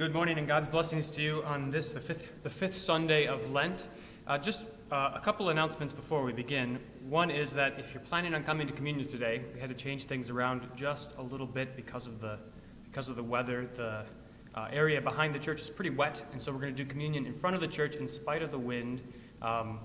Good morning and God's blessings to you on this, the fifth, the fifth Sunday of Lent. Uh, just uh, a couple announcements before we begin. One is that if you're planning on coming to communion today, we had to change things around just a little bit because of the, because of the weather. The uh, area behind the church is pretty wet, and so we're going to do communion in front of the church in spite of the wind. Um,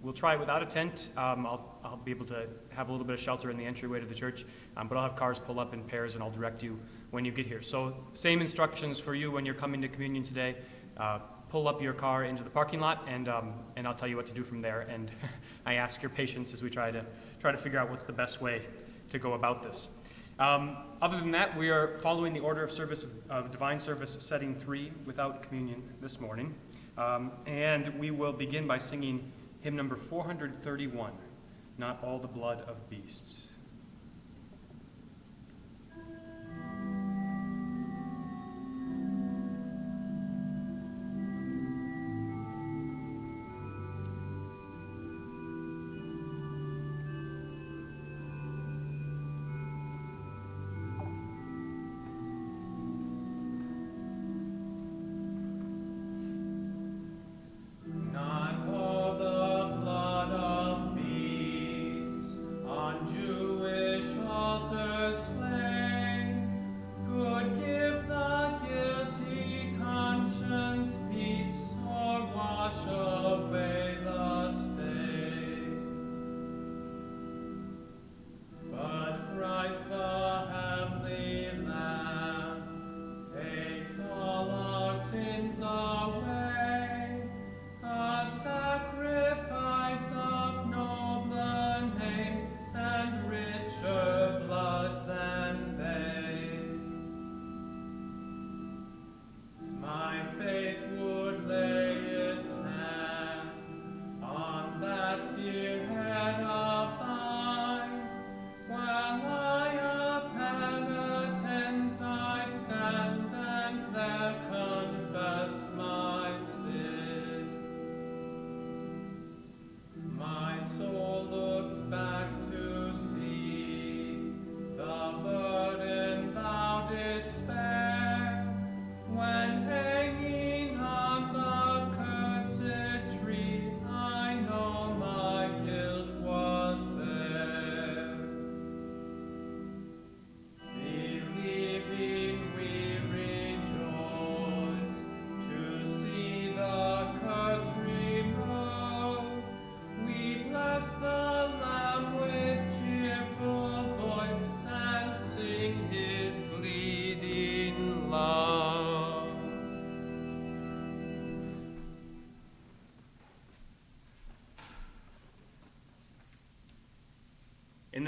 we'll try it without a tent. Um, I'll, I'll be able to have a little bit of shelter in the entryway to the church, um, but I'll have cars pull up in pairs and I'll direct you when you get here. So, same instructions for you when you're coming to communion today. Uh, pull up your car into the parking lot, and, um, and I'll tell you what to do from there. And I ask your patience as we try to, try to figure out what's the best way to go about this. Um, other than that, we are following the order of service of divine service setting three without communion this morning. Um, and we will begin by singing hymn number 431 Not All the Blood of Beasts.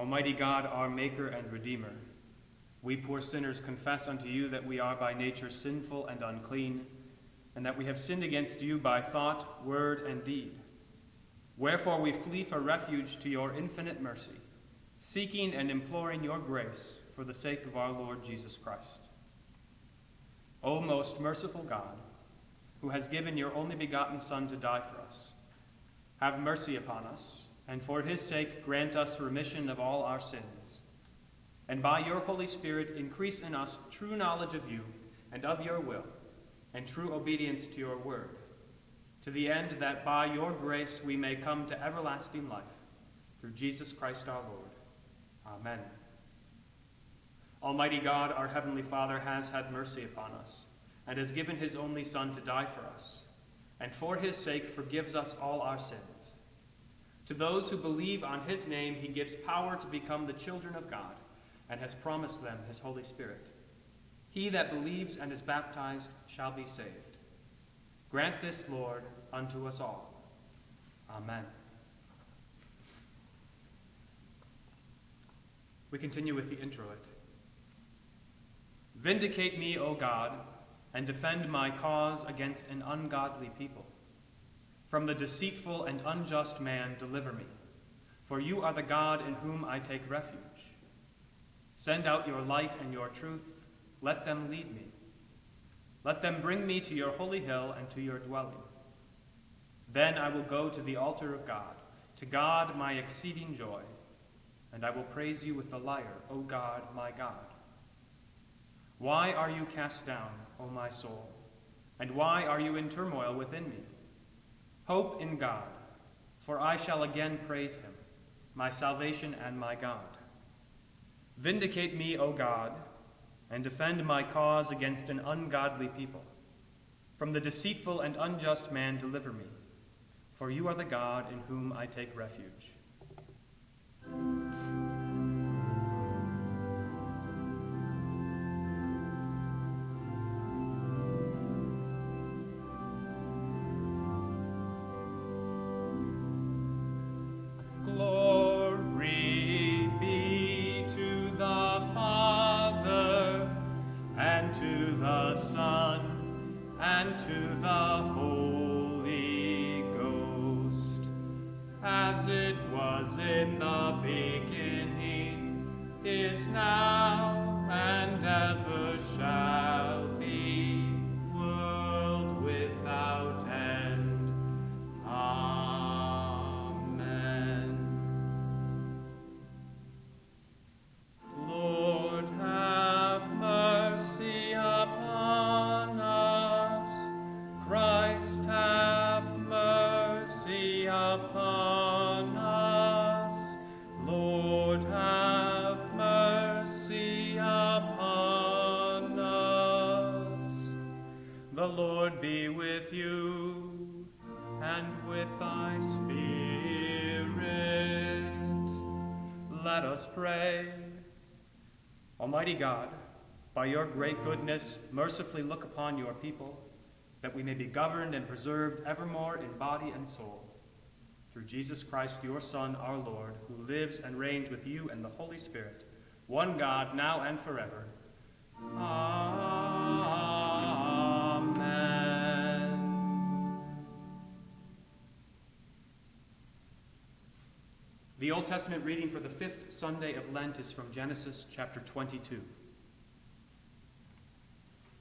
Almighty God, our Maker and Redeemer, we poor sinners confess unto you that we are by nature sinful and unclean, and that we have sinned against you by thought, word, and deed. Wherefore we flee for refuge to your infinite mercy, seeking and imploring your grace for the sake of our Lord Jesus Christ. O most merciful God, who has given your only begotten Son to die for us, have mercy upon us and for his sake grant us remission of all our sins. And by your Holy Spirit increase in us true knowledge of you and of your will, and true obedience to your word, to the end that by your grace we may come to everlasting life, through Jesus Christ our Lord. Amen. Almighty God, our Heavenly Father, has had mercy upon us, and has given his only Son to die for us, and for his sake forgives us all our sins. To those who believe on his name, he gives power to become the children of God and has promised them his Holy Spirit. He that believes and is baptized shall be saved. Grant this, Lord, unto us all. Amen. We continue with the introit. Vindicate me, O God, and defend my cause against an ungodly people. From the deceitful and unjust man, deliver me, for you are the God in whom I take refuge. Send out your light and your truth, let them lead me. Let them bring me to your holy hill and to your dwelling. Then I will go to the altar of God, to God my exceeding joy, and I will praise you with the lyre, O God, my God. Why are you cast down, O my soul? And why are you in turmoil within me? Hope in God, for I shall again praise him, my salvation and my God. Vindicate me, O God, and defend my cause against an ungodly people. From the deceitful and unjust man, deliver me, for you are the God in whom I take refuge. Great goodness, mercifully look upon your people, that we may be governed and preserved evermore in body and soul. Through Jesus Christ, your Son, our Lord, who lives and reigns with you and the Holy Spirit, one God, now and forever. Amen. The Old Testament reading for the fifth Sunday of Lent is from Genesis chapter 22.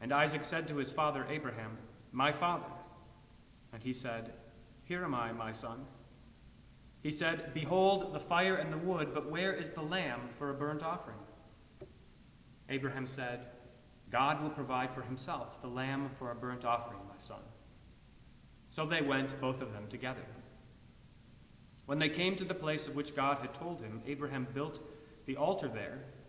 And Isaac said to his father Abraham, My father. And he said, Here am I, my son. He said, Behold the fire and the wood, but where is the lamb for a burnt offering? Abraham said, God will provide for himself the lamb for a burnt offering, my son. So they went, both of them together. When they came to the place of which God had told him, Abraham built the altar there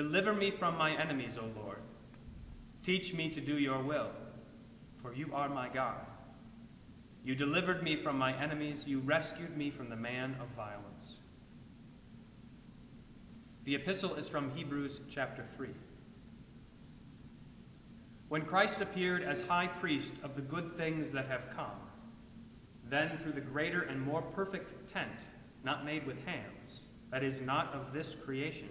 Deliver me from my enemies, O Lord. Teach me to do your will, for you are my God. You delivered me from my enemies, you rescued me from the man of violence. The epistle is from Hebrews chapter 3. When Christ appeared as high priest of the good things that have come, then through the greater and more perfect tent, not made with hands, that is, not of this creation,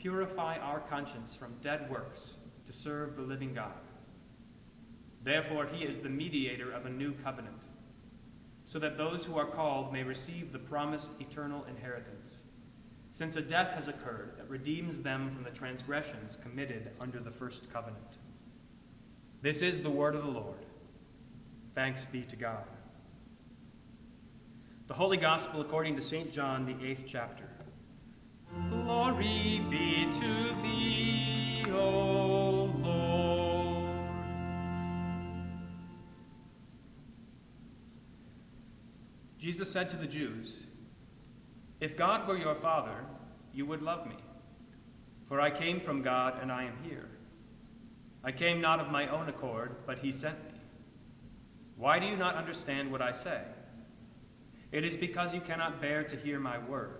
purify our conscience from dead works to serve the living God? Therefore, he is the mediator of a new covenant, so that those who are called may receive the promised eternal inheritance since a death has occurred that redeems them from the transgressions committed under the first covenant. This is the word of the Lord. Thanks be to God. The Holy Gospel according to St. John, the eighth chapter. Glory be to thee, O Lord. Jesus said to the Jews, if God were your Father, you would love me. For I came from God, and I am here. I came not of my own accord, but he sent me. Why do you not understand what I say? It is because you cannot bear to hear my word.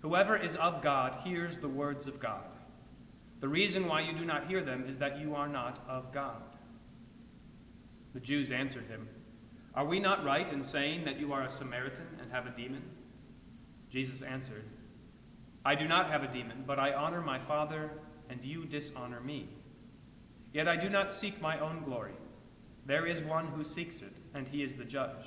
Whoever is of God hears the words of God. The reason why you do not hear them is that you are not of God. The Jews answered him, Are we not right in saying that you are a Samaritan and have a demon? Jesus answered, I do not have a demon, but I honor my Father, and you dishonor me. Yet I do not seek my own glory. There is one who seeks it, and he is the judge.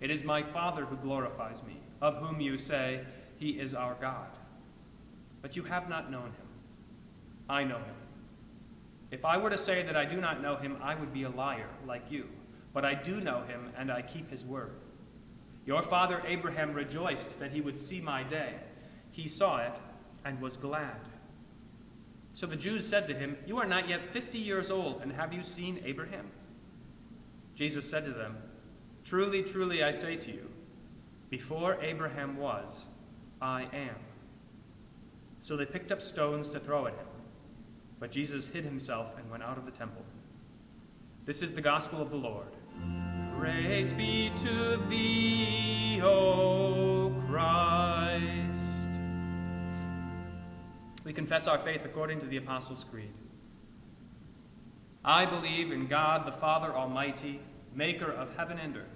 It is my Father who glorifies me, of whom you say, He is our God. But you have not known him. I know him. If I were to say that I do not know him, I would be a liar, like you. But I do know him, and I keep his word. Your father Abraham rejoiced that he would see my day. He saw it and was glad. So the Jews said to him, You are not yet fifty years old, and have you seen Abraham? Jesus said to them, Truly, truly, I say to you, before Abraham was, I am. So they picked up stones to throw at him. But Jesus hid himself and went out of the temple. This is the gospel of the Lord. Praise be to thee, O Christ. We confess our faith according to the Apostles' Creed. I believe in God the Father Almighty, maker of heaven and earth,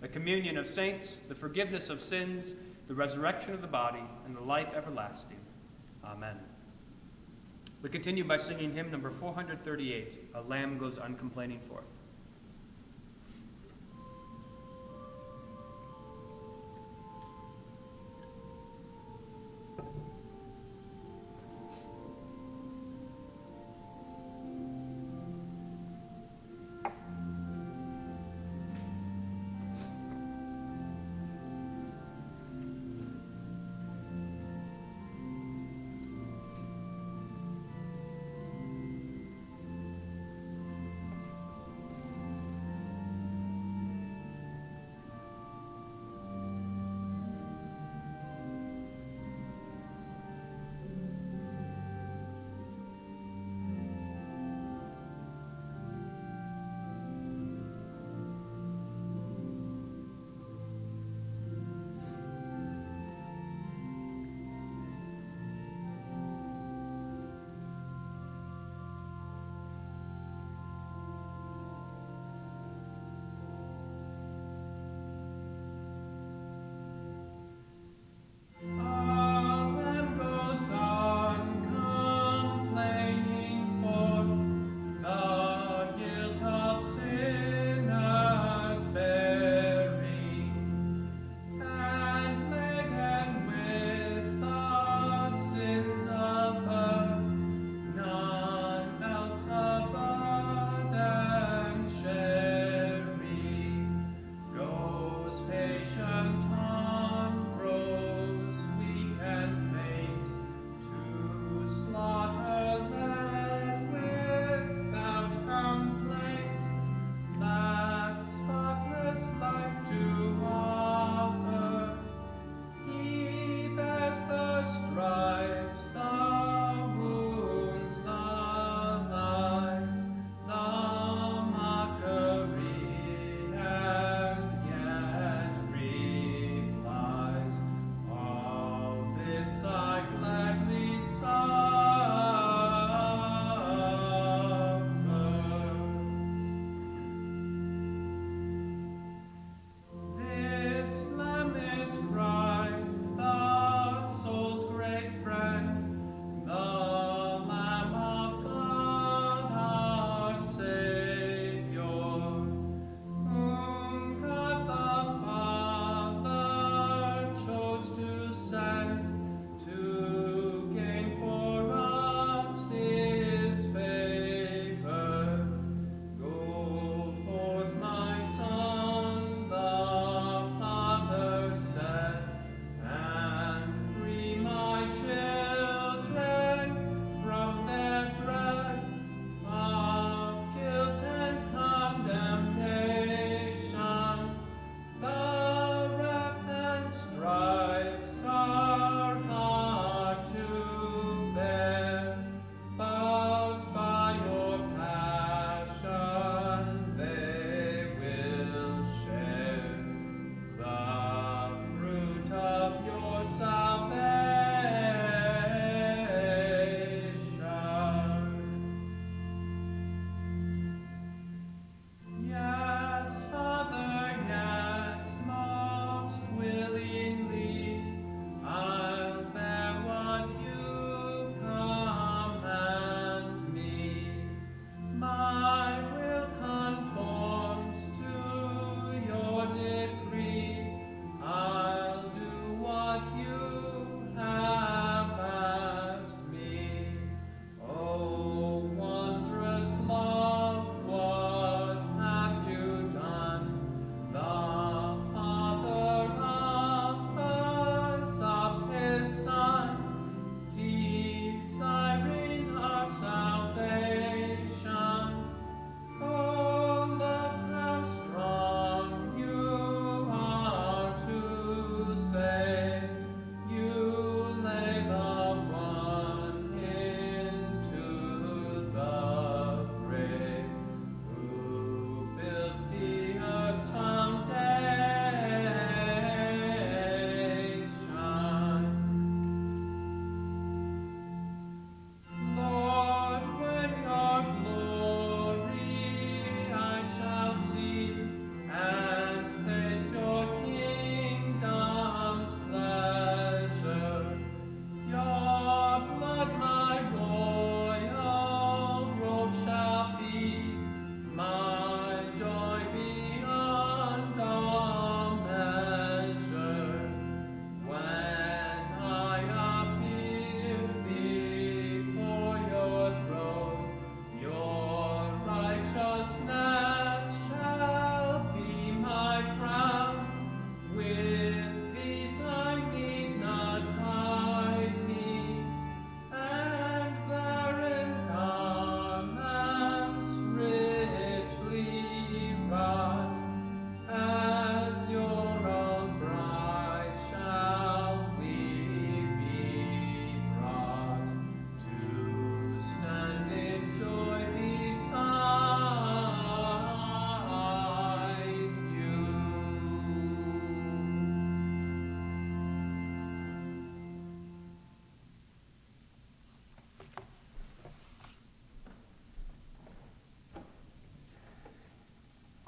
the communion of saints, the forgiveness of sins, the resurrection of the body, and the life everlasting. Amen. We continue by singing hymn number 438, A Lamb Goes Uncomplaining Forth.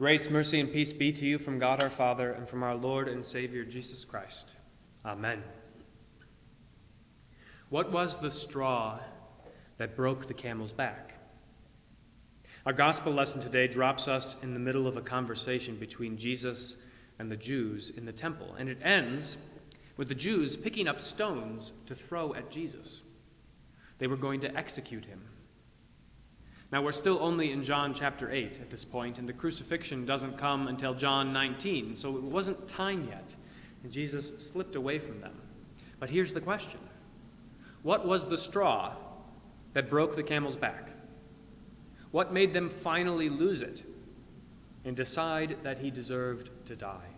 Grace, mercy, and peace be to you from God our Father and from our Lord and Savior Jesus Christ. Amen. What was the straw that broke the camel's back? Our gospel lesson today drops us in the middle of a conversation between Jesus and the Jews in the temple, and it ends with the Jews picking up stones to throw at Jesus. They were going to execute him. Now, we're still only in John chapter 8 at this point, and the crucifixion doesn't come until John 19, so it wasn't time yet, and Jesus slipped away from them. But here's the question What was the straw that broke the camel's back? What made them finally lose it and decide that he deserved to die?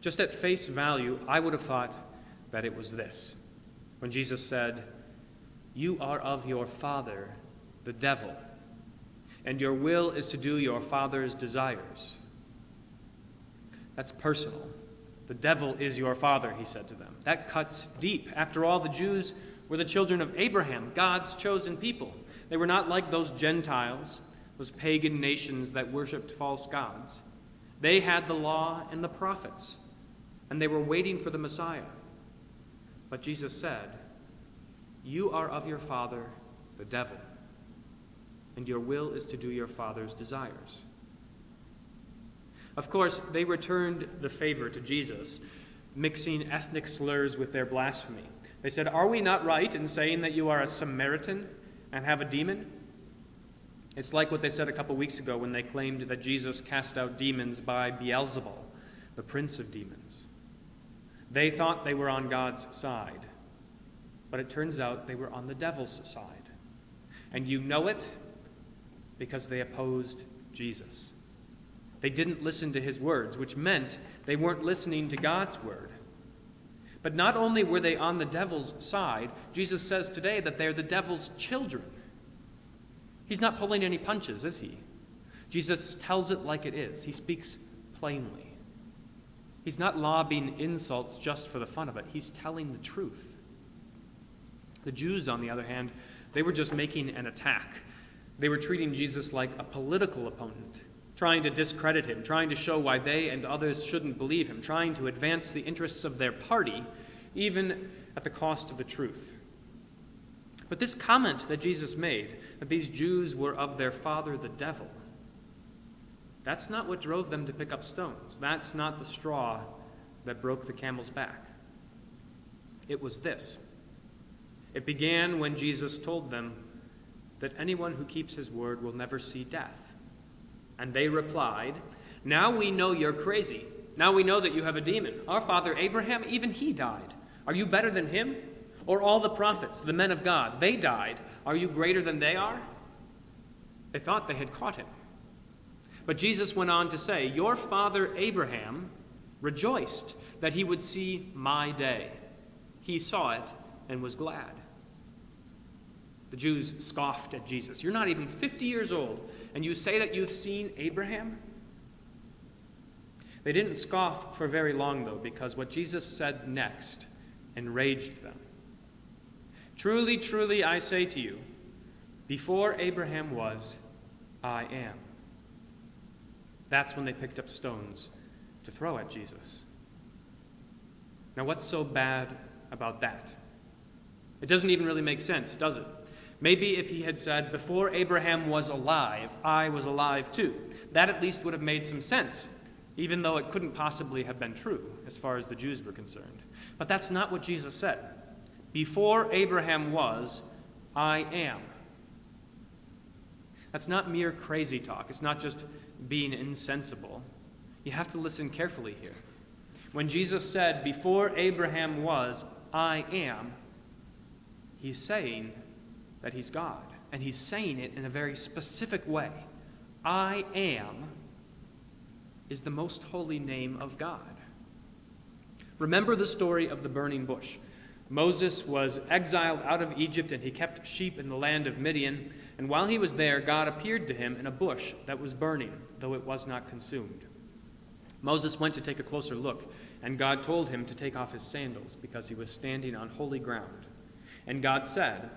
Just at face value, I would have thought that it was this when Jesus said, You are of your father the devil, and your will is to do your father's desires. That's personal. The devil is your father, he said to them. That cuts deep. After all, the Jews were the children of Abraham, God's chosen people. They were not like those Gentiles, those pagan nations that worshiped false gods. They had the law and the prophets, and they were waiting for the Messiah. But Jesus said, You are of your father, the devil and your will is to do your father's desires. Of course, they returned the favor to Jesus, mixing ethnic slurs with their blasphemy. They said, Are we not right in saying that you are a Samaritan and have a demon? It's like what they said a couple weeks ago when they claimed that Jesus cast out demons by Beelzebul, the prince of demons. They thought they were on God's side, but it turns out they were on the devil's side. And you know it because they opposed Jesus. They didn't listen to his words, which meant they weren't listening to God's word. But not only were they on the devil's side, Jesus says today that they're the devil's children. He's not pulling any punches, is he? Jesus tells it like it is. He speaks plainly. He's not lobbing insults just for the fun of it, he's telling the truth. The Jews, on the other hand, they were just making an attack they were treating Jesus like a political opponent, trying to discredit him, trying to show why they and others shouldn't believe him, trying to advance the interests of their party, even at the cost of the truth. But this comment that Jesus made, that these Jews were of their father the devil, that's not what drove them to pick up stones. That's not the straw that broke the camel's back. It was this. It began when Jesus told them, that anyone who keeps his word will never see death. And they replied, Now we know you're crazy. Now we know that you have a demon. Our father Abraham, even he died. Are you better than him? Or all the prophets, the men of God, they died. Are you greater than they are? They thought they had caught him. But Jesus went on to say, Your father Abraham rejoiced that he would see my day. He saw it and was glad. The Jews scoffed at Jesus. You're not even 50 years old, and you say that you've seen Abraham? They didn't scoff for very long, though, because what Jesus said next enraged them. Truly, truly, I say to you, before Abraham was, I am. That's when they picked up stones to throw at Jesus. Now, what's so bad about that? It doesn't even really make sense, does it? Maybe if he had said, Before Abraham was alive, I was alive too. That at least would have made some sense, even though it couldn't possibly have been true as far as the Jews were concerned. But that's not what Jesus said. Before Abraham was, I am. That's not mere crazy talk. It's not just being insensible. You have to listen carefully here. When Jesus said, Before Abraham was, I am, he's saying, that he's God. And he's saying it in a very specific way. I am is the most holy name of God. Remember the story of the burning bush. Moses was exiled out of Egypt and he kept sheep in the land of Midian. And while he was there, God appeared to him in a bush that was burning, though it was not consumed. Moses went to take a closer look, and God told him to take off his sandals because he was standing on holy ground. And God said,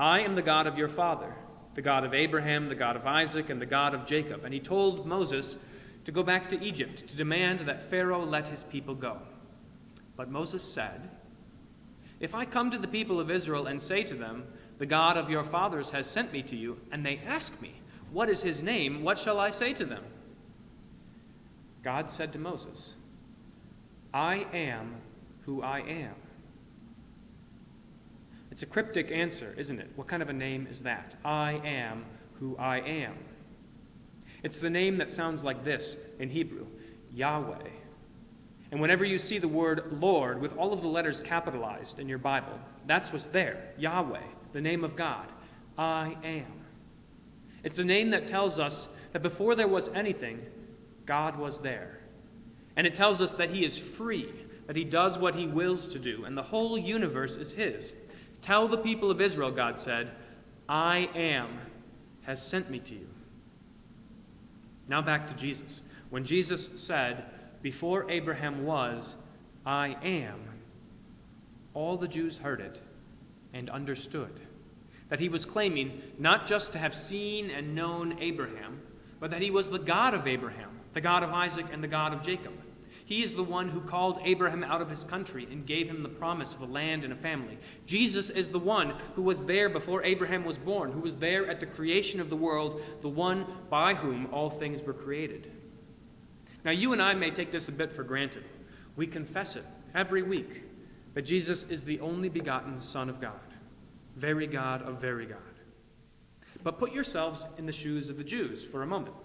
I am the God of your father, the God of Abraham, the God of Isaac, and the God of Jacob. And he told Moses to go back to Egypt to demand that Pharaoh let his people go. But Moses said, If I come to the people of Israel and say to them, The God of your fathers has sent me to you, and they ask me, What is his name? What shall I say to them? God said to Moses, I am who I am. It's a cryptic answer, isn't it? What kind of a name is that? I am who I am. It's the name that sounds like this in Hebrew Yahweh. And whenever you see the word Lord with all of the letters capitalized in your Bible, that's what's there Yahweh, the name of God. I am. It's a name that tells us that before there was anything, God was there. And it tells us that He is free, that He does what He wills to do, and the whole universe is His. Tell the people of Israel, God said, I am has sent me to you. Now back to Jesus. When Jesus said, Before Abraham was, I am, all the Jews heard it and understood that he was claiming not just to have seen and known Abraham, but that he was the God of Abraham, the God of Isaac, and the God of Jacob. He is the one who called Abraham out of his country and gave him the promise of a land and a family. Jesus is the one who was there before Abraham was born, who was there at the creation of the world, the one by whom all things were created. Now, you and I may take this a bit for granted. We confess it every week that Jesus is the only begotten Son of God, very God of very God. But put yourselves in the shoes of the Jews for a moment.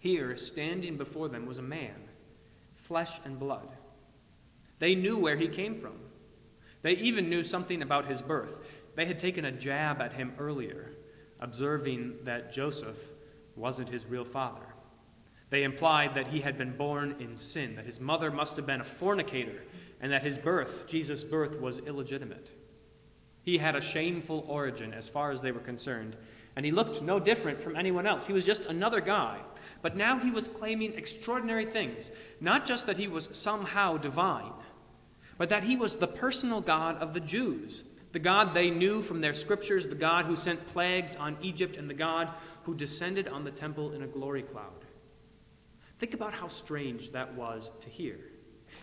Here, standing before them, was a man flesh and blood. They knew where he came from. They even knew something about his birth. They had taken a jab at him earlier, observing that Joseph wasn't his real father. They implied that he had been born in sin, that his mother must have been a fornicator, and that his birth, Jesus' birth, was illegitimate. He had a shameful origin as far as they were concerned, and he looked no different from anyone else. He was just another guy but now he was claiming extraordinary things. Not just that he was somehow divine, but that he was the personal God of the Jews, the God they knew from their scriptures, the God who sent plagues on Egypt, and the God who descended on the temple in a glory cloud. Think about how strange that was to hear.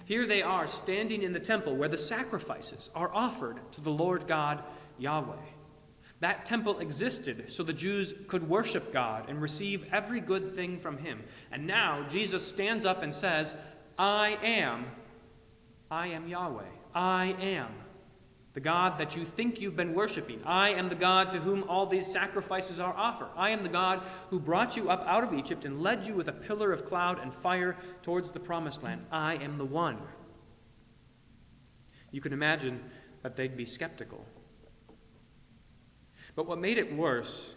Here they are standing in the temple where the sacrifices are offered to the Lord God Yahweh. That temple existed so the Jews could worship God and receive every good thing from Him. And now Jesus stands up and says, I am, I am Yahweh. I am the God that you think you've been worshiping. I am the God to whom all these sacrifices are offered. I am the God who brought you up out of Egypt and led you with a pillar of cloud and fire towards the promised land. I am the one. You can imagine that they'd be skeptical. But what made it worse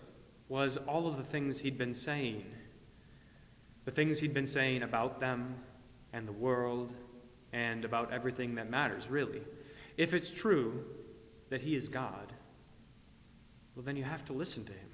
was all of the things he'd been saying. The things he'd been saying about them and the world and about everything that matters, really. If it's true that he is God, well, then you have to listen to him.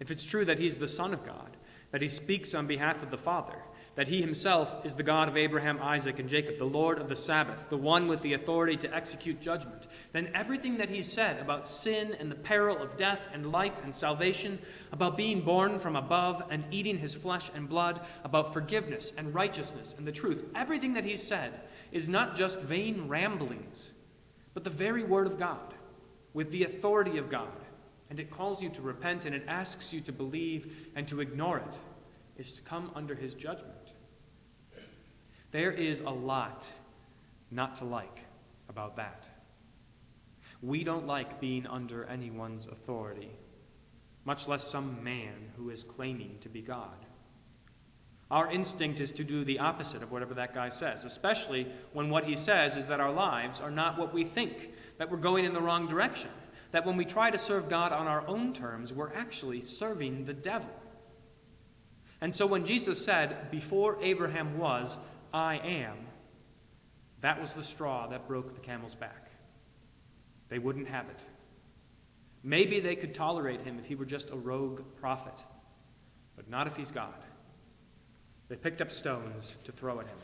If it's true that he's the Son of God, that he speaks on behalf of the Father, that he himself is the God of Abraham, Isaac, and Jacob, the Lord of the Sabbath, the one with the authority to execute judgment, then everything that he said about sin and the peril of death and life and salvation, about being born from above and eating his flesh and blood, about forgiveness and righteousness and the truth, everything that he said is not just vain ramblings, but the very word of God, with the authority of God. And it calls you to repent and it asks you to believe and to ignore it is to come under his judgment. There is a lot not to like about that. We don't like being under anyone's authority, much less some man who is claiming to be God. Our instinct is to do the opposite of whatever that guy says, especially when what he says is that our lives are not what we think, that we're going in the wrong direction, that when we try to serve God on our own terms, we're actually serving the devil. And so when Jesus said, Before Abraham was, I am, that was the straw that broke the camel's back. They wouldn't have it. Maybe they could tolerate him if he were just a rogue prophet, but not if he's God. They picked up stones to throw at him.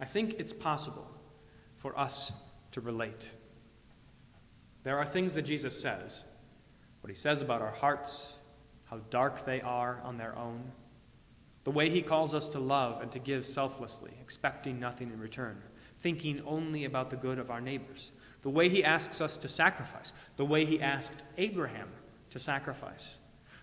I think it's possible for us to relate. There are things that Jesus says what he says about our hearts, how dark they are on their own, the way he calls us to love and to give selflessly, expecting nothing in return, thinking only about the good of our neighbors, the way he asks us to sacrifice, the way he asked Abraham to sacrifice,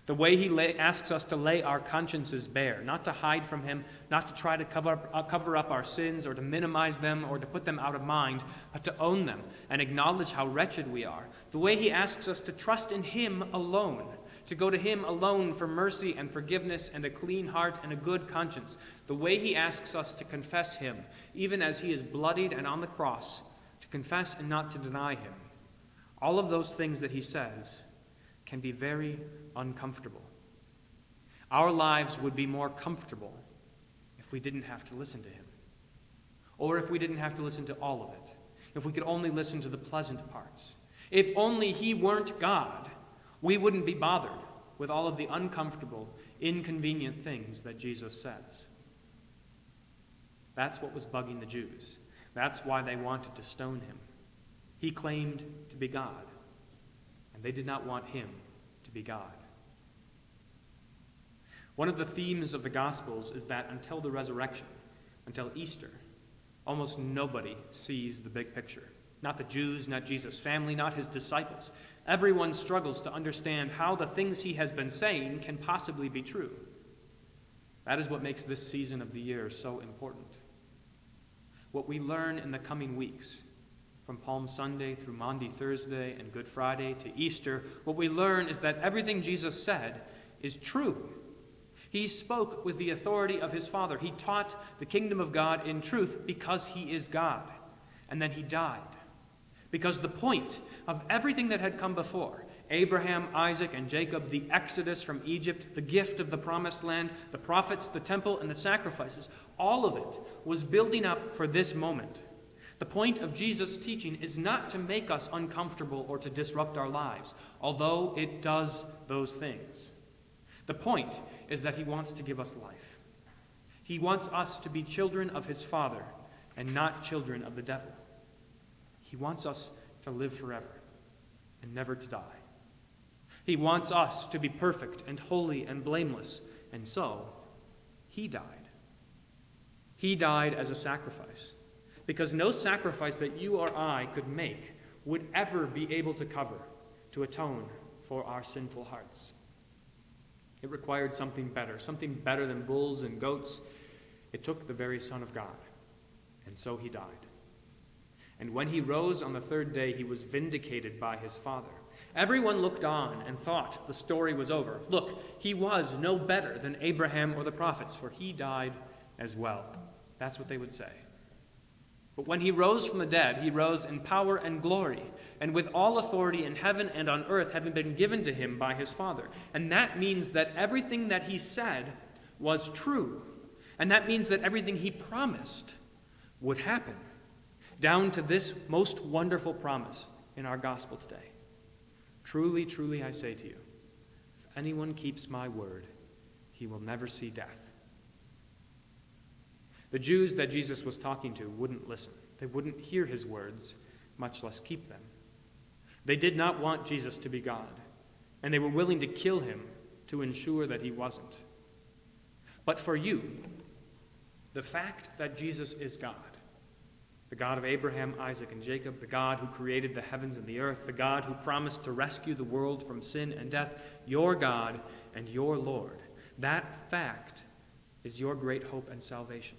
the way he lay, asks us to lay our consciences bare, not to hide from him, not to try to cover up, uh, cover up our sins or to minimize them or to put them out of mind, but to own them and acknowledge how wretched we are. The way he asks us to trust in him alone, to go to him alone for mercy and forgiveness and a clean heart and a good conscience. The way he asks us to confess him, even as he is bloodied and on the cross, to confess and not to deny him. All of those things that he says can be very uncomfortable. Our lives would be more comfortable if we didn't have to listen to him, or if we didn't have to listen to all of it, if we could only listen to the pleasant parts. If only he weren't God, we wouldn't be bothered with all of the uncomfortable, inconvenient things that Jesus says. That's what was bugging the Jews. That's why they wanted to stone him. He claimed to be God and they did not want him to be God. One of the themes of the Gospels is that until the resurrection, until Easter, almost nobody sees the big picture. Not the Jews, not Jesus' family, not his disciples. Everyone struggles to understand how the things he has been saying can possibly be true. That is what makes this season of the year so important. What we learn in the coming weeks from Palm Sunday through Maundy Thursday and Good Friday to Easter, what we learn is that everything Jesus said is true. He spoke with the authority of his Father. He taught the kingdom of God in truth because he is God. And then he died. Because the point of everything that had come before Abraham, Isaac, and Jacob, the exodus from Egypt, the gift of the promised land, the prophets, the temple, and the sacrifices all of it was building up for this moment the point of Jesus' teaching is not to make us uncomfortable or to disrupt our lives, although it does those things. The point is that he wants to give us life. He wants us to be children of his Father and not children of the devil. He wants us to live forever and never to die. He wants us to be perfect and holy and blameless, and so he died. He died as a sacrifice because no sacrifice that you or I could make would ever be able to cover, to atone for our sinful hearts. It required something better, something better than bulls and goats. It took the very Son of God, and so he died. And when he rose on the third day, he was vindicated by his Father. Everyone looked on and thought the story was over. Look, he was no better than Abraham or the prophets, for he died as well. That's what they would say. But when he rose from the dead, he rose in power and glory, and with all authority in heaven and on earth having been given to him by his Father. And that means that everything that he said was true. And that means that everything he promised would happen, down to this most wonderful promise in our gospel today. Truly, truly, I say to you, if anyone keeps my word, he will never see death. The Jews that Jesus was talking to wouldn't listen. They wouldn't hear his words, much less keep them. They did not want Jesus to be God, and they were willing to kill him to ensure that he wasn't. But for you, the fact that Jesus is God, the God of Abraham, Isaac, and Jacob, the God who created the heavens and the earth, the God who promised to rescue the world from sin and death, your God and your Lord, that fact is your great hope and salvation.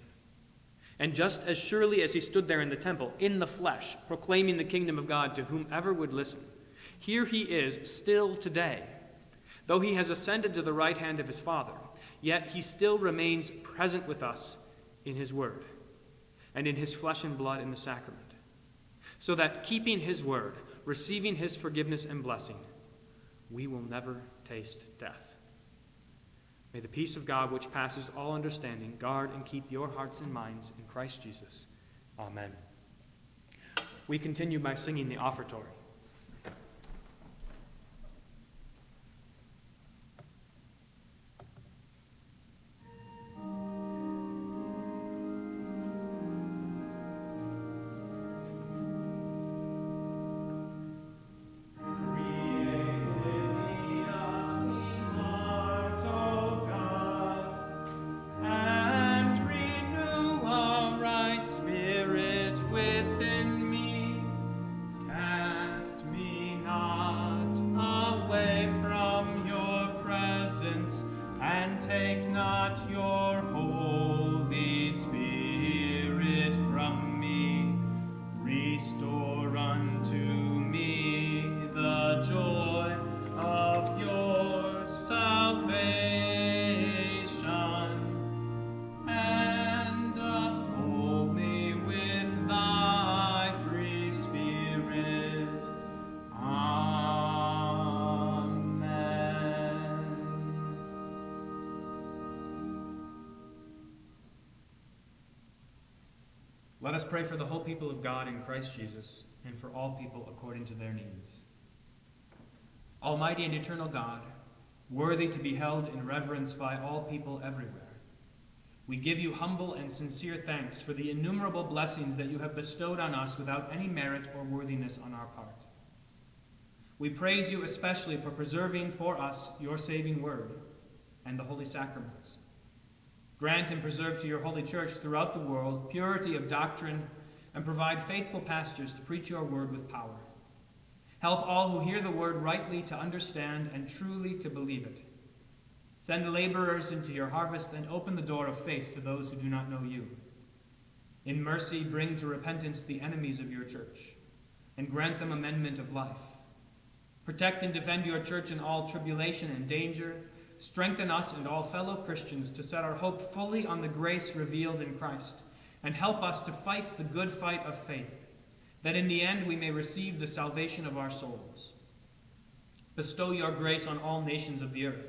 And just as surely as he stood there in the temple, in the flesh, proclaiming the kingdom of God to whomever would listen, here he is still today. Though he has ascended to the right hand of his Father, yet he still remains present with us in his word and in his flesh and blood in the sacrament. So that keeping his word, receiving his forgiveness and blessing, we will never taste death. May the peace of God, which passes all understanding, guard and keep your hearts and minds in Christ Jesus. Amen. We continue by singing the offertory. and take not your us pray for the whole people of God in Christ Jesus, and for all people according to their needs. Almighty and eternal God, worthy to be held in reverence by all people everywhere, we give you humble and sincere thanks for the innumerable blessings that you have bestowed on us without any merit or worthiness on our part. We praise you especially for preserving for us your saving word and the holy sacraments. Grant and preserve to your holy church throughout the world purity of doctrine and provide faithful pastors to preach your word with power. Help all who hear the word rightly to understand and truly to believe it. Send laborers into your harvest and open the door of faith to those who do not know you. In mercy, bring to repentance the enemies of your church and grant them amendment of life. Protect and defend your church in all tribulation and danger Strengthen us and all fellow Christians to set our hope fully on the grace revealed in Christ, and help us to fight the good fight of faith, that in the end we may receive the salvation of our souls. Bestow your grace on all nations of the earth.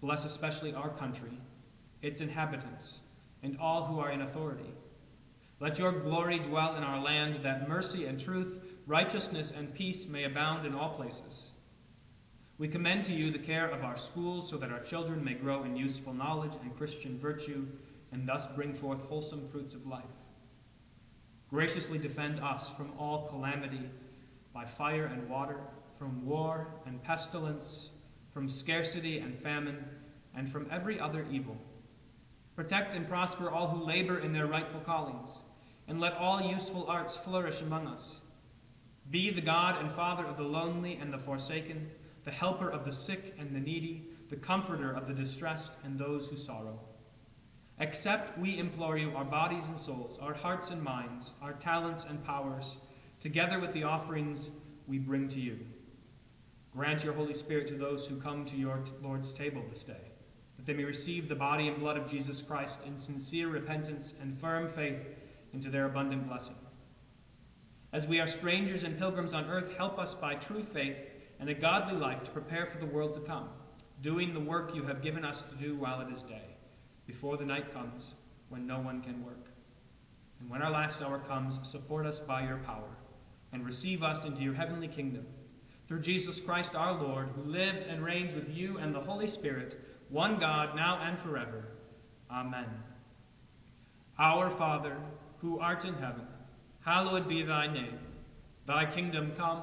Bless especially our country, its inhabitants, and all who are in authority. Let your glory dwell in our land, that mercy and truth, righteousness and peace may abound in all places. We commend to you the care of our schools so that our children may grow in useful knowledge and Christian virtue and thus bring forth wholesome fruits of life. Graciously defend us from all calamity by fire and water, from war and pestilence, from scarcity and famine, and from every other evil. Protect and prosper all who labor in their rightful callings, and let all useful arts flourish among us. Be the God and Father of the lonely and the forsaken the helper of the sick and the needy, the comforter of the distressed and those who sorrow. Accept, we implore you, our bodies and souls, our hearts and minds, our talents and powers, together with the offerings we bring to you. Grant your Holy Spirit to those who come to your Lord's table this day, that they may receive the body and blood of Jesus Christ in sincere repentance and firm faith into their abundant blessing. As we are strangers and pilgrims on earth, help us by true faith and a godly life to prepare for the world to come, doing the work you have given us to do while it is day, before the night comes when no one can work. And when our last hour comes, support us by your power, and receive us into your heavenly kingdom. Through Jesus Christ our Lord, who lives and reigns with you and the Holy Spirit, one God, now and forever. Amen. Our Father, who art in heaven, hallowed be thy name. Thy kingdom come.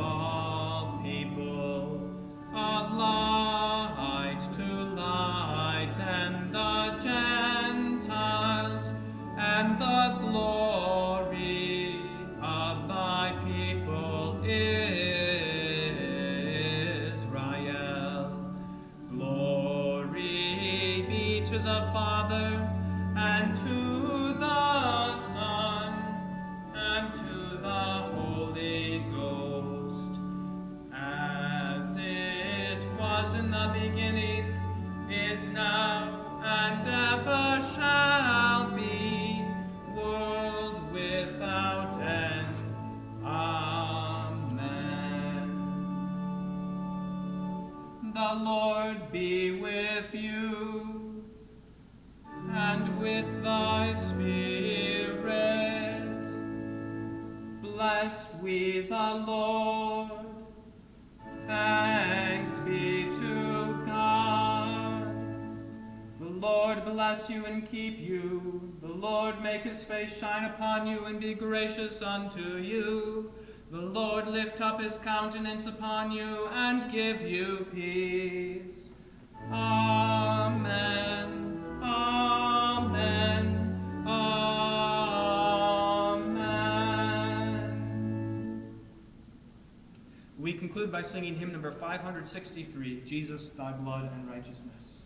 shine upon you and be gracious unto you. The Lord lift up his countenance upon you and give you peace. Amen. Amen. Amen. We conclude by singing hymn number 563 Jesus, Thy Blood and Righteousness.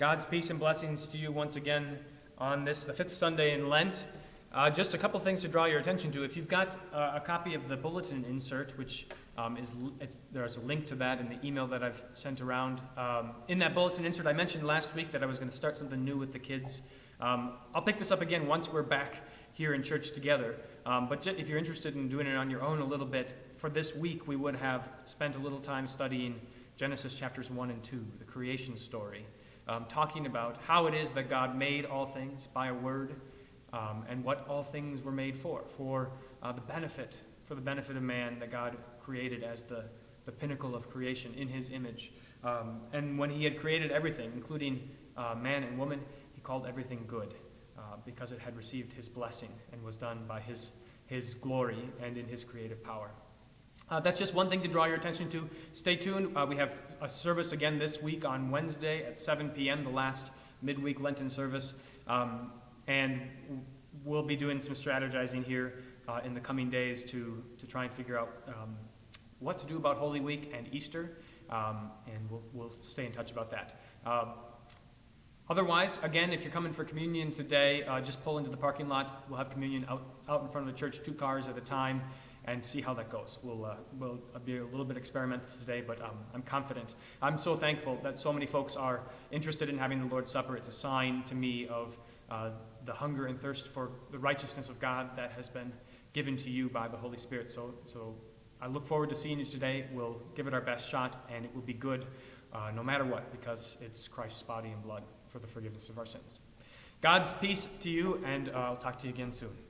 God's peace and blessings to you once again on this, the fifth Sunday in Lent. Uh, just a couple things to draw your attention to. If you've got uh, a copy of the bulletin insert, which um, is there's a link to that in the email that I've sent around. Um, in that bulletin insert, I mentioned last week that I was going to start something new with the kids. Um, I'll pick this up again once we're back here in church together. Um, but if you're interested in doing it on your own a little bit, for this week we would have spent a little time studying Genesis chapters 1 and 2, the creation story, um, talking about how it is that God made all things by a word um, and what all things were made for, for uh, the benefit, for the benefit of man that God created as the, the pinnacle of creation in his image. Um, and when he had created everything, including uh, man and woman, he called everything good uh, because it had received his blessing and was done by his, his glory and in his creative power. Uh, that's just one thing to draw your attention to. Stay tuned. Uh, we have a service again this week on Wednesday at 7 p.m., the last midweek Lenten service. Um, and we'll be doing some strategizing here uh, in the coming days to, to try and figure out um, what to do about Holy Week and Easter. Um, and we'll, we'll stay in touch about that. Um, Otherwise, again, if you're coming for communion today, uh, just pull into the parking lot. We'll have communion out, out in front of the church, two cars at a time, and see how that goes. We'll, uh, we'll be a little bit experimental today, but um, I'm confident. I'm so thankful that so many folks are interested in having the Lord's Supper. It's a sign to me of uh, the hunger and thirst for the righteousness of God that has been given to you by the Holy Spirit. So, so I look forward to seeing you today. We'll give it our best shot, and it will be good uh, no matter what, because it's Christ's body and blood for the forgiveness of our sins. God's peace to you, and uh, I'll talk to you again soon.